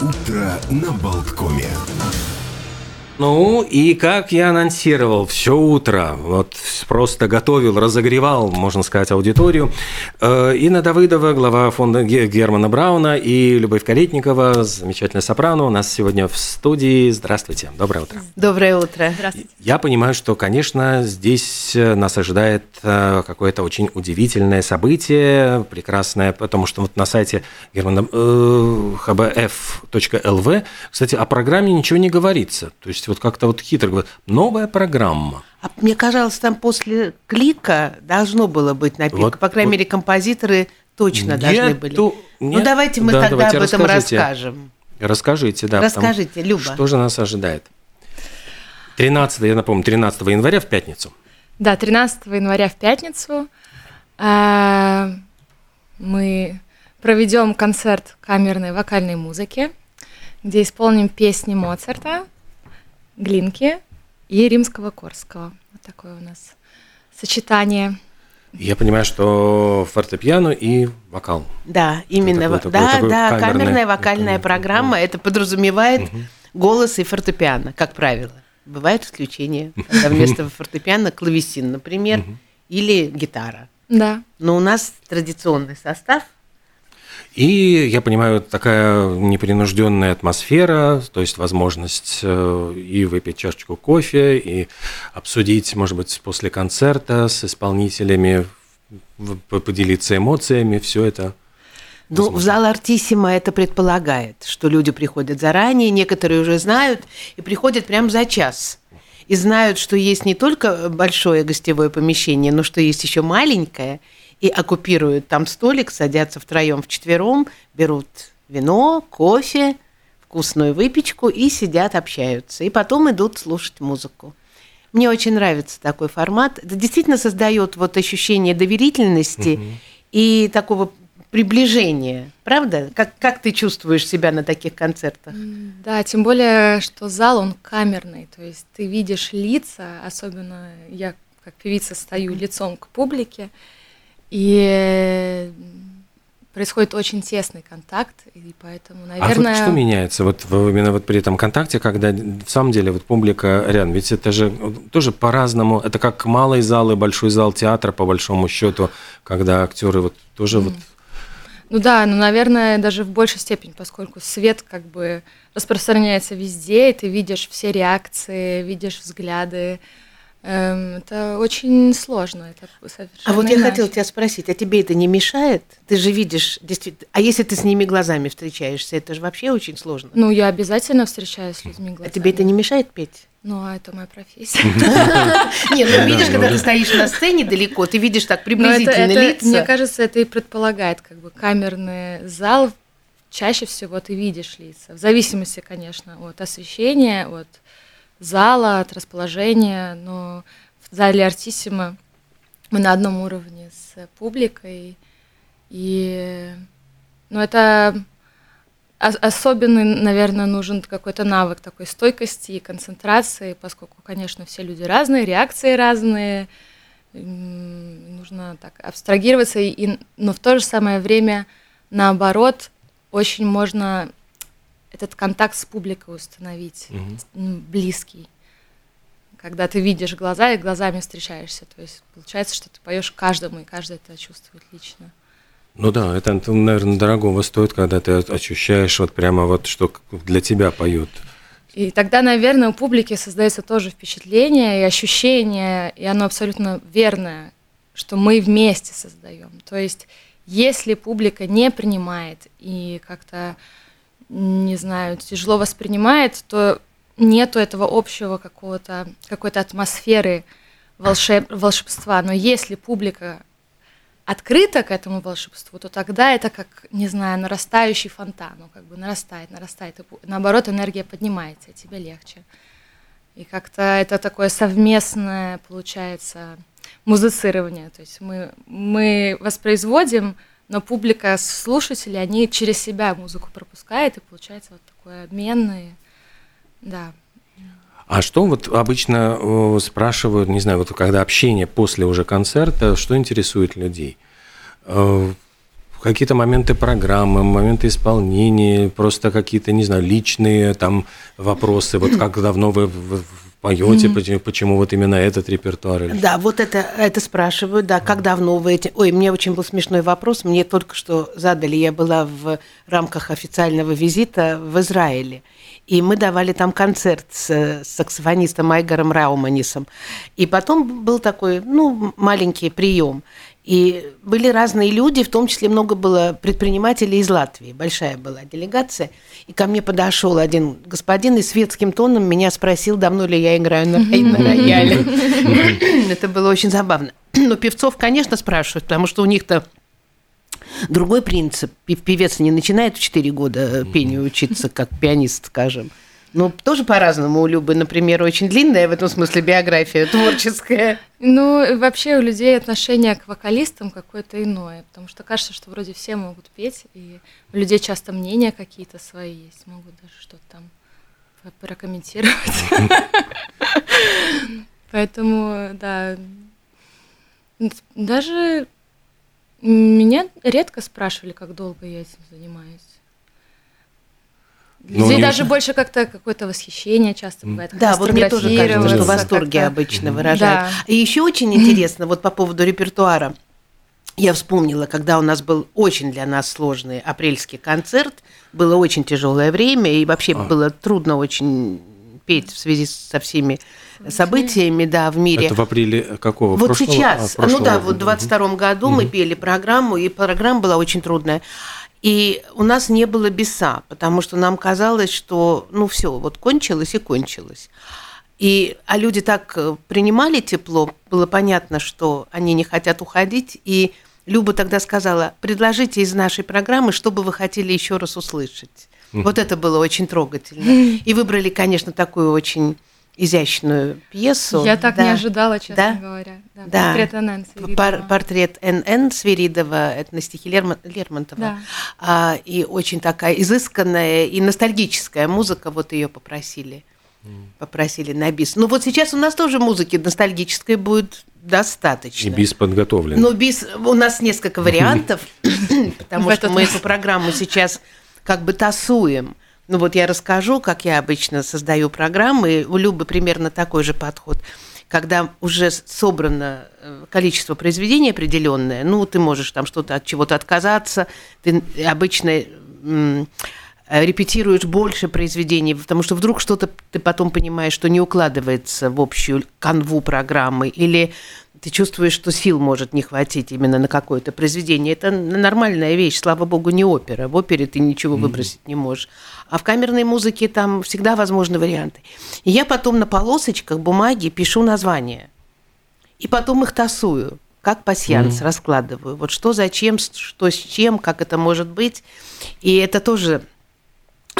Утро на Болткоме. Ну и как я анонсировал все утро, вот просто готовил, разогревал, можно сказать, аудиторию. Э, Инна Давыдова, глава фонда Германа Брауна и Любовь Калетникова, замечательная сопрано, у нас сегодня в студии. Здравствуйте, доброе утро. Доброе утро. Здравствуйте. Я понимаю, что, конечно, здесь нас ожидает э, какое-то очень удивительное событие, прекрасное, потому что вот на сайте германа э, hbf.lv, кстати, о программе ничего не говорится. То есть вот как-то вот хитро новая программа. А мне казалось, там после клика должно было быть написано. Вот, По крайней вот. мере, композиторы точно Нету, должны были. Нет? Ну, давайте мы да, тогда давайте об этом расскажите. расскажем. Расскажите, да. Расскажите, потому, Люба. Что же нас ожидает? 13, я напомню, 13 января в пятницу. Да, 13 января в пятницу э, мы проведем концерт камерной вокальной музыки, где исполним песни Моцарта, Глинки и Римского-Корского. Вот такое у нас сочетание. Я понимаю, что фортепиано и вокал. Да, именно. Такой, да, такой, да, камерная, камерная вокальная программа. Да. Это подразумевает угу. голос и фортепиано, как правило. Бывают исключения, когда вместо фортепиано клавесин, например, угу. или гитара. Да. Но у нас традиционный состав – и, я понимаю, такая непринужденная атмосфера, то есть возможность э, и выпить чашечку кофе, и обсудить, может быть, после концерта с исполнителями, поделиться эмоциями, все это. Ну, в зал Артиссима это предполагает, что люди приходят заранее, некоторые уже знают и приходят прямо за час. И знают, что есть не только большое гостевое помещение, но что есть еще маленькое – и оккупируют там столик, садятся втроем, вчетвером, берут вино, кофе, вкусную выпечку и сидят, общаются. И потом идут слушать музыку. Мне очень нравится такой формат. Это действительно создает вот ощущение доверительности угу. и такого приближения, правда? Как, как ты чувствуешь себя на таких концертах? Да, тем более, что зал, он камерный, то есть ты видишь лица, особенно я как певица стою лицом к публике, и происходит очень тесный контакт, и поэтому, наверное... А вот что меняется вот именно вот при этом контакте, когда в самом деле вот публика рядом? Ведь это же тоже по-разному, это как малый зал и большой зал театра, по большому счету, когда актеры вот тоже mm. вот... Ну да, ну, наверное, даже в большей степени, поскольку свет как бы распространяется везде, и ты видишь все реакции, видишь взгляды, это очень сложно. Это а вот я хотела тебя спросить, а тебе это не мешает? Ты же видишь, действительно, а если ты с ними глазами встречаешься, это же вообще очень сложно. Ну, я обязательно встречаюсь с людьми глазами. А тебе это не мешает петь? Ну, а это моя профессия. Не, ну видишь, когда ты стоишь на сцене далеко, ты видишь так приблизительно лица. Мне кажется, это и предполагает, как бы камерный зал, чаще всего ты видишь лица. В зависимости, конечно, от освещения, от зала, от расположения, но в зале Артиссима мы на одном уровне с публикой, и ну, это особенный, наверное, нужен какой-то навык такой стойкости и концентрации, поскольку, конечно, все люди разные, реакции разные, нужно так абстрагироваться, и, но в то же самое время, наоборот, очень можно этот контакт с публикой установить, угу. близкий. Когда ты видишь глаза и глазами встречаешься. То есть получается, что ты поешь каждому, и каждый это чувствует лично. Ну да, это, наверное, дорогого стоит, когда ты ощущаешь вот прямо вот, что для тебя поют. И тогда, наверное, у публики создается тоже впечатление и ощущение, и оно абсолютно верное, что мы вместе создаем. То есть, если публика не принимает и как-то не знаю, тяжело воспринимает, то нету этого общего какого-то, какой-то атмосферы волшеб, волшебства. Но если публика открыта к этому волшебству, то тогда это как, не знаю, нарастающий фонтан, ну, как бы нарастает, нарастает, и наоборот, энергия поднимается, и тебе легче. И как-то это такое совместное, получается, музицирование. То есть мы, мы воспроизводим но публика, слушатели, они через себя музыку пропускают, и получается вот такой обмен, и, да. А что вот обычно э, спрашивают, не знаю, вот когда общение после уже концерта, что интересует людей? Э, какие-то моменты программы, моменты исполнения, просто какие-то, не знаю, личные там вопросы, вот как давно вы поете, mm-hmm. почему вот именно этот репертуар? Или... Да, вот это, это спрашивают, да, как давно вы эти... Ой, мне очень был смешной вопрос, мне только что задали, я была в рамках официального визита в Израиле, и мы давали там концерт с, с саксофонистом Айгаром Рауманисом, и потом был такой, ну, маленький прием, и были разные люди, в том числе много было предпринимателей из Латвии. Большая была делегация. И ко мне подошел один господин и светским тоном меня спросил, давно ли я играю на, на рояле. Это было очень забавно. Но певцов, конечно, спрашивают, потому что у них-то другой принцип. Певец не начинает в 4 года пению учиться, как пианист, скажем. Ну, тоже по-разному у Любы, например, очень длинная в этом смысле биография, творческая. Ну, вообще у людей отношение к вокалистам какое-то иное, потому что кажется, что вроде все могут петь, и у людей часто мнения какие-то свои есть, могут даже что-то там прокомментировать. Поэтому, да, даже меня редко спрашивали, как долго я этим занимаюсь. Ну, Здесь не... даже больше как-то какое-то восхищение часто бывает. Да, вот мне тоже кажется, что в восторге обычно выражают. Да. И еще очень интересно, вот по поводу репертуара. Я вспомнила, когда у нас был очень для нас сложный апрельский концерт, было очень тяжелое время, и вообще а. было трудно очень петь в связи со всеми событиями, да, в мире. Это в апреле какого? Вот прошлого? сейчас, а, ну да, вот в 22 году угу. мы пели программу, и программа была очень трудная. И у нас не было беса, потому что нам казалось, что ну все, вот кончилось и кончилось. И, а люди так э, принимали тепло, было понятно, что они не хотят уходить. И Люба тогда сказала, предложите из нашей программы, что бы вы хотели еще раз услышать. Вот это было очень трогательно. И выбрали, конечно, такую очень изящную пьесу. Я так да. не ожидала, честно да? говоря. Да. Да. Портрет НН Свиридова. портрет НН Свиридова, это на стихи Лермон, Лермонтова. Да. А, и очень такая изысканная и ностальгическая музыка, вот ее попросили. Попросили на бис. Ну вот сейчас у нас тоже музыки ностальгической будет достаточно. И бис подготовлен. Ну, бис, у нас несколько вариантов, потому что мы эту программу сейчас как бы тасуем. Ну вот я расскажу, как я обычно создаю программы. У Любы примерно такой же подход. Когда уже собрано э, количество произведений определенное, ну, ты можешь там что-то от чего-то отказаться, ты обычно репетируешь больше произведений, потому что вдруг что-то ты потом понимаешь, что не укладывается в общую канву программы, или ты чувствуешь, что сил может не хватить именно на какое-то произведение. Это нормальная вещь, слава богу, не опера. В опере ты ничего выбросить не можешь. А в камерной музыке там всегда возможны варианты. И я потом на полосочках бумаги пишу названия. И потом их тасую, как пасьянс, раскладываю. Вот что, зачем, что с чем, как это может быть. И это тоже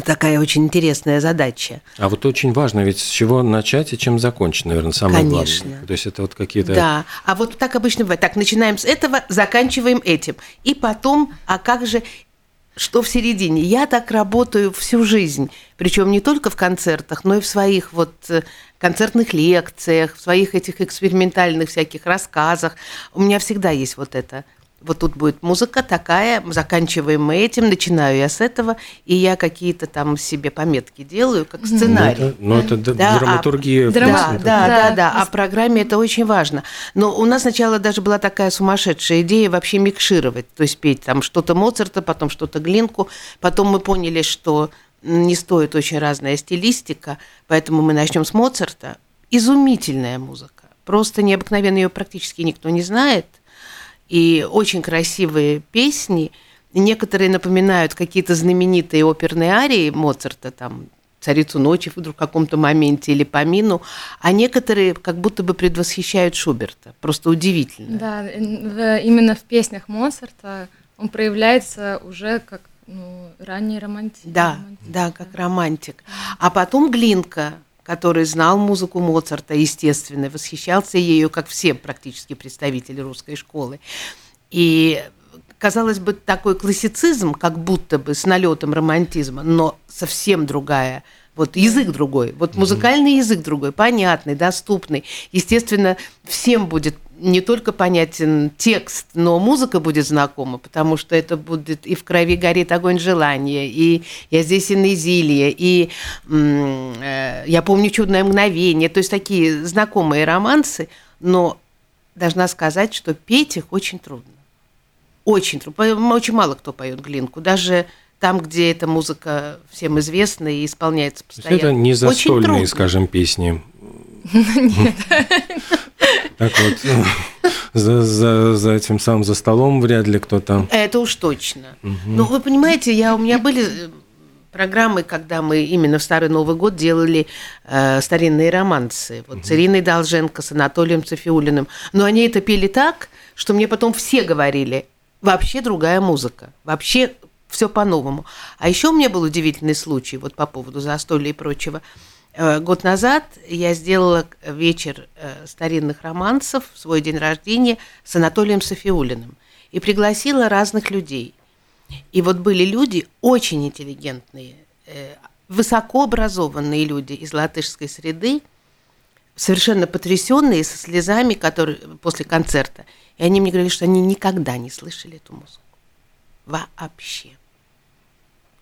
такая очень интересная задача. А вот очень важно, ведь с чего начать и чем закончить, наверное, самое Конечно. главное. То есть это вот какие-то... Да, а вот так обычно бывает. Так, начинаем с этого, заканчиваем этим. И потом, а как же что в середине. Я так работаю всю жизнь, причем не только в концертах, но и в своих вот э, концертных лекциях, в своих этих экспериментальных всяких рассказах. У меня всегда есть вот это вот тут будет музыка такая, заканчиваем мы этим, начинаю я с этого, и я какие-то там себе пометки делаю, как сценарий. Ну, это, ну, это да, драматургия. А, да, да, да, да, да, а в программе это очень важно. Но у нас сначала даже была такая сумасшедшая идея вообще микшировать, то есть петь там что-то Моцарта, потом что-то Глинку, потом мы поняли, что не стоит очень разная стилистика, поэтому мы начнем с Моцарта. Изумительная музыка, просто необыкновенно ее практически никто не знает – и очень красивые песни. Некоторые напоминают какие-то знаменитые оперные арии Моцарта, там «Царицу ночи» вдруг в каком-то моменте или по мину, а некоторые как будто бы предвосхищают Шуберта. Просто удивительно. Да, именно в песнях Моцарта он проявляется уже как ну, ранний романтик. Да, романтик, да, как романтик. А потом Глинка, который знал музыку Моцарта, естественно, восхищался ею, как все практически представители русской школы. И казалось бы, такой классицизм, как будто бы с налетом романтизма, но совсем другая вот язык другой, вот музыкальный язык другой, понятный, доступный. Естественно, всем будет не только понятен текст, но музыка будет знакома, потому что это будет и в крови горит огонь желания, и я здесь и Незилия, и э, я помню чудное мгновение, то есть такие знакомые романсы, но должна сказать, что петь их очень трудно. Очень трудно. Очень мало кто поет глинку. Даже там, где эта музыка всем известна и исполняется постоянно. Это не застольные, скажем, песни. Нет. Так вот, за, за, за этим самым за столом вряд ли кто-то. Это уж точно. Но вы понимаете, я, у меня были э, программы, когда мы именно в Старый Новый год делали э, старинные романсы. Вот с Ириной Долженко, с Анатолием Цефиулиным. Но они это пели так, что мне потом все говорили, вообще другая музыка, вообще все по-новому. А еще у меня был удивительный случай вот по поводу застолья и прочего. Э, год назад я сделала вечер э, старинных романсов в свой день рождения с Анатолием Софиулиным и пригласила разных людей. И вот были люди очень интеллигентные, э, высокообразованные люди из латышской среды, совершенно потрясенные, со слезами которые, после концерта. И они мне говорили, что они никогда не слышали эту музыку. Вообще.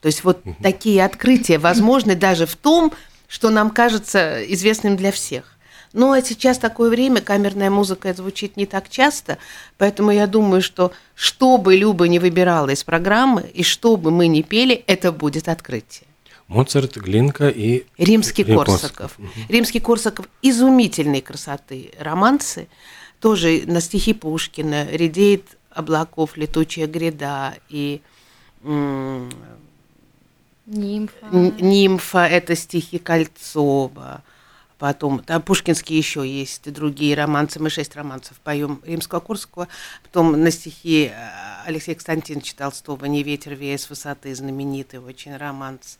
То есть вот угу. такие открытия возможны даже в том, что нам кажется известным для всех. Ну, а сейчас такое время, камерная музыка звучит не так часто, поэтому я думаю, что что бы Люба не выбирала из программы, и что бы мы ни пели, это будет открытие. Моцарт, Глинка и... Римский Корсаков. Римский Корсаков изумительной красоты романсы, тоже на стихи Пушкина «Редеет облаков летучая гряда» и Нимфа. Нимфа – это стихи Кольцова. Потом, да, пушкинские еще есть другие романсы. Мы шесть романсов поем римского Курского. Потом на стихи э, Алексея Константиновича Толстого «Не ветер вея с высоты» знаменитый очень романс.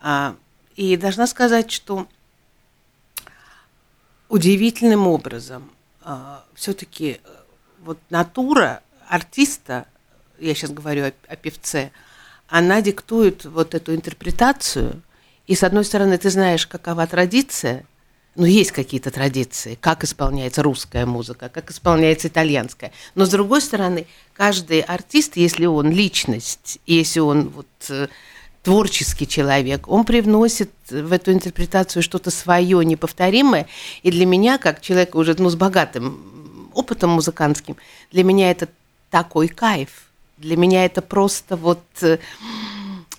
А, и должна сказать, что удивительным образом а, все-таки э, вот натура артиста, я сейчас говорю о, о певце – она диктует вот эту интерпретацию. И с одной стороны, ты знаешь, какова традиция, ну, есть какие-то традиции, как исполняется русская музыка, как исполняется итальянская. Но с другой стороны, каждый артист, если он личность, если он вот э, творческий человек, он привносит в эту интерпретацию что-то свое, неповторимое. И для меня, как человека уже ну, с богатым опытом музыкантским, для меня это такой кайф – для меня это просто вот... Э,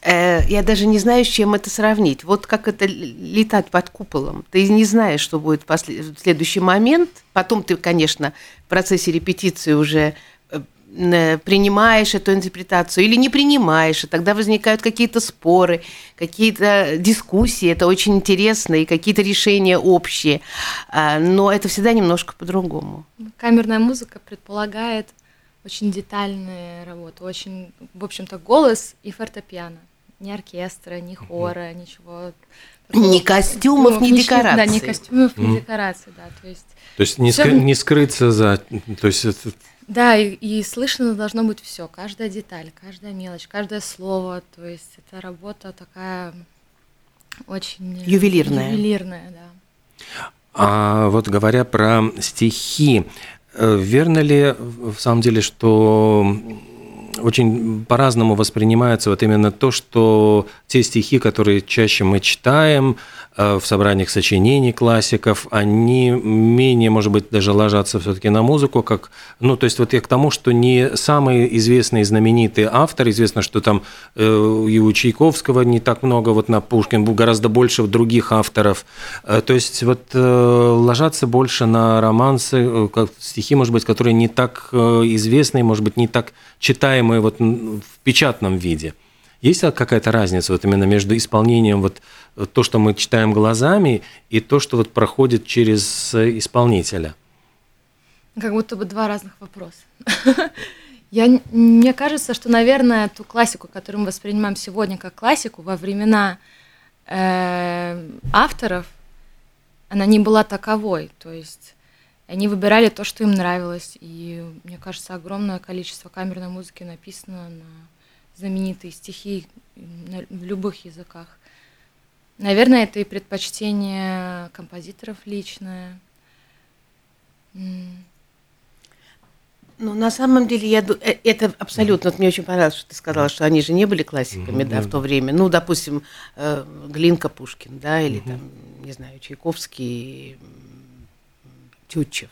э, я даже не знаю, с чем это сравнить. Вот как это летать под куполом. Ты не знаешь, что будет в следующий момент. Потом ты, конечно, в процессе репетиции уже э, принимаешь эту интерпретацию или не принимаешь, и тогда возникают какие-то споры, какие-то дискуссии, это очень интересно, и какие-то решения общие, а, но это всегда немножко по-другому. Камерная музыка предполагает очень детальная работа, очень, в общем-то, голос и фортепиано. Ни оркестра, ни хора, ничего. Такого. Ни костюмов, ну, ни декораций. Да, ни костюмов, ни декораций, да. То есть, то есть не, скры, не скрыться за... То есть это... Да, и, и слышно должно быть все, каждая деталь, каждая мелочь, каждое слово. То есть это работа такая очень... Ювелирная. Ювелирная, да. А вот говоря про стихи, верно ли в самом деле, что очень по-разному воспринимается вот именно то, что те стихи, которые чаще мы читаем, Э, в собраниях сочинений классиков, они менее, может быть, даже ложатся все-таки на музыку, как, ну, то есть вот я к тому, что не самый известный знаменитый автор, известно, что там э, и у Чайковского не так много, вот на Пушкин гораздо больше других авторов, э, то есть вот ложатся больше на романсы, как, стихи, может быть, которые не так известные, может быть, не так читаемые вот в печатном виде. Есть какая-то разница вот именно между исполнением вот то, что мы читаем глазами, и то, что вот проходит через исполнителя? Как будто бы два разных вопроса. Я, мне кажется, что, наверное, ту классику, которую мы воспринимаем сегодня как классику, во времена э, авторов, она не была таковой. То есть они выбирали то, что им нравилось. И мне кажется, огромное количество камерной музыки написано на знаменитые стихи на, в любых языках. Наверное, это и предпочтение композиторов личное. Ну, на самом деле, я, э, это абсолютно, вот мне очень понравилось, что ты сказала, что они же не были классиками, да, в то время. Ну, допустим, э, Глинка Пушкин, да, или там, не знаю, Чайковский, Тютчев.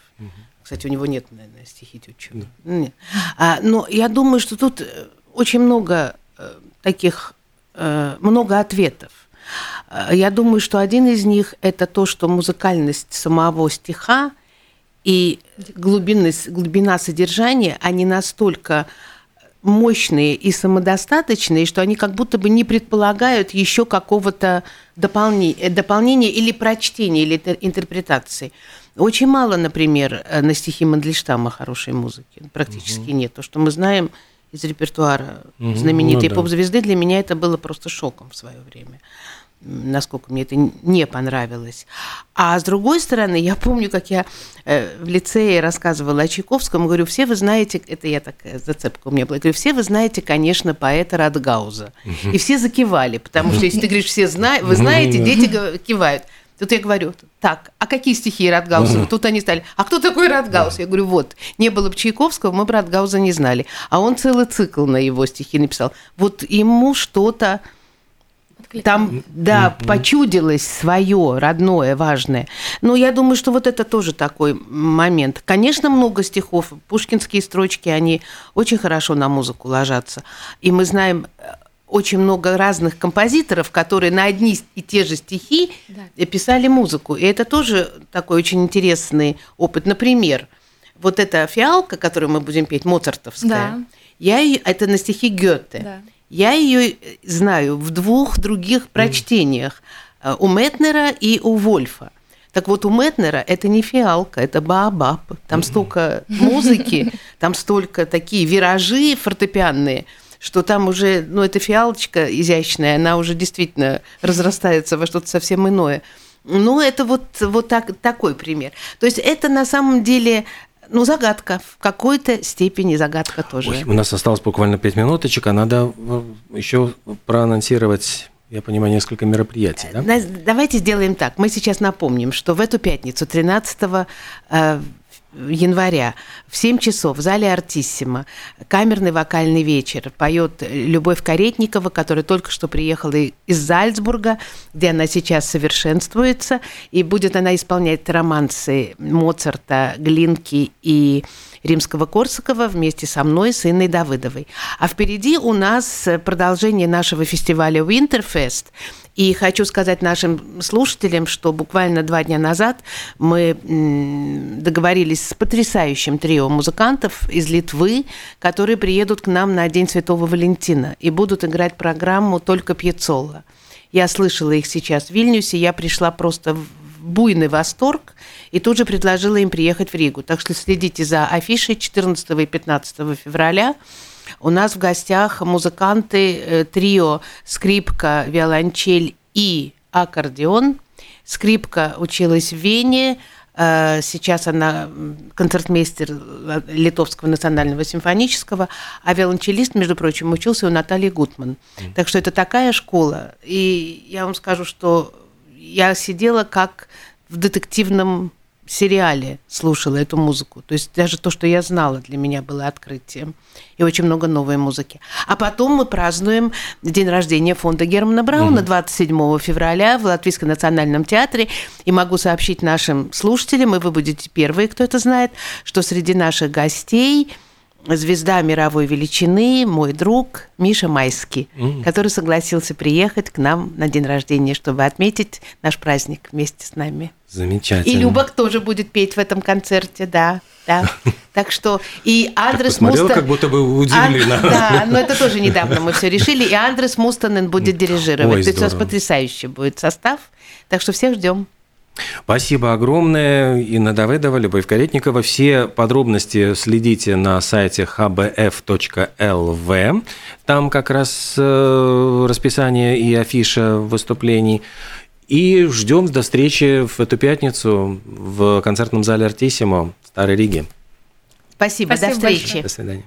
Кстати, у него нет, наверное, стихи Тютчева. Нет. А, но я думаю, что тут э, очень много таких, много ответов. Я думаю, что один из них – это то, что музыкальность самого стиха и глубинность, глубина содержания, они настолько мощные и самодостаточные, что они как будто бы не предполагают еще какого-то дополнения, дополнения или прочтения, или интерпретации. Очень мало, например, э, на стихи Мандельштама хорошей музыки. Практически угу. нет. То, что мы знаем из репертуара угу, знаменитой ну, да. поп-звезды, для меня это было просто шоком в свое время насколько мне это не понравилось. А с другой стороны, я помню, как я э, в лицее рассказывала о Чайковском, говорю, все вы знаете, это я такая зацепка у меня была, говорю, все вы знаете, конечно, поэта Радгауза. И все закивали, потому что если ты говоришь, все знают, вы знаете, дети кивают. Тут я говорю, так, а какие стихи Радгауза? Тут они стали, а кто такой Радгаус? Я говорю, вот, не было бы Чайковского, мы бы Радгауза не знали. А он целый цикл на его стихи написал. Вот ему что-то там, да, mm-hmm. почудилось свое родное, важное. Но я думаю, что вот это тоже такой момент. Конечно, много стихов. Пушкинские строчки, они очень хорошо на музыку ложатся. И мы знаем э, очень много разных композиторов, которые на одни и те же стихи да. писали музыку. И это тоже такой очень интересный опыт. Например, вот эта фиалка, которую мы будем петь, моцартовская, да. я, это на стихи Гёте. Да. Я ее знаю в двух других прочтениях э, у Метнера и у Вольфа. Так вот, у Метнера это не фиалка, это баобаб. Там столько музыки, там столько такие виражи фортепианные, что там уже, ну, эта фиалочка изящная, она уже действительно разрастается во что-то совсем иное. Ну, это вот, вот так, такой пример. То есть это на самом деле ну, загадка. В какой-то степени загадка тоже. Ой, у нас осталось буквально пять минуточек, а надо э, еще проанонсировать я понимаю, несколько мероприятий, да? Давайте сделаем так. Мы сейчас напомним, что в эту пятницу, 13 января в 7 часов в зале «Артиссима» камерный вокальный вечер поет Любовь Каретникова, которая только что приехала из Зальцбурга, где она сейчас совершенствуется, и будет она исполнять романсы Моцарта, Глинки и Римского-Корсакова вместе со мной, с Инной Давыдовой. А впереди у нас продолжение нашего фестиваля Winterfest. И хочу сказать нашим слушателям, что буквально два дня назад мы договорились с потрясающим трио музыкантов из Литвы, которые приедут к нам на День Святого Валентина и будут играть программу «Только Пьецолла». Я слышала их сейчас в Вильнюсе, я пришла просто в буйный восторг и тут же предложила им приехать в Ригу. Так что следите за афишей 14 и 15 февраля. У нас в гостях музыканты э, трио скрипка, виолончель и аккордеон. Скрипка училась в Вене, э, Сейчас она концертмейстер Литовского национального симфонического, а виолончелист, между прочим, учился у Натальи Гутман. Mm. Так что это такая школа. И я вам скажу, что я сидела как в детективном сериале слушала эту музыку. То есть даже то, что я знала, для меня было открытием. И очень много новой музыки. А потом мы празднуем день рождения фонда Германа Брауна 27 февраля в Латвийском национальном театре. И могу сообщить нашим слушателям, и вы будете первые, кто это знает, что среди наших гостей – звезда мировой величины, мой друг Миша Майский, mm. который согласился приехать к нам на день рождения, чтобы отметить наш праздник вместе с нами. Замечательно. И Любок тоже будет петь в этом концерте, да, да. Так что и Андрес Муста... как будто бы удивлена. А, да, но это тоже недавно мы все решили. И Андрес Мустанен будет дирижировать. Ой, То есть у нас потрясающий будет состав. Так что всех ждем. Спасибо огромное. Инна Давыдова, Любовь Каретникова. Все подробности следите на сайте hbf.lv. Там как раз э, расписание и афиша выступлений. И ждем до встречи в эту пятницу в концертном зале Артисимо в Старой Риге. Спасибо, Спасибо до встречи. Большое. До свидания.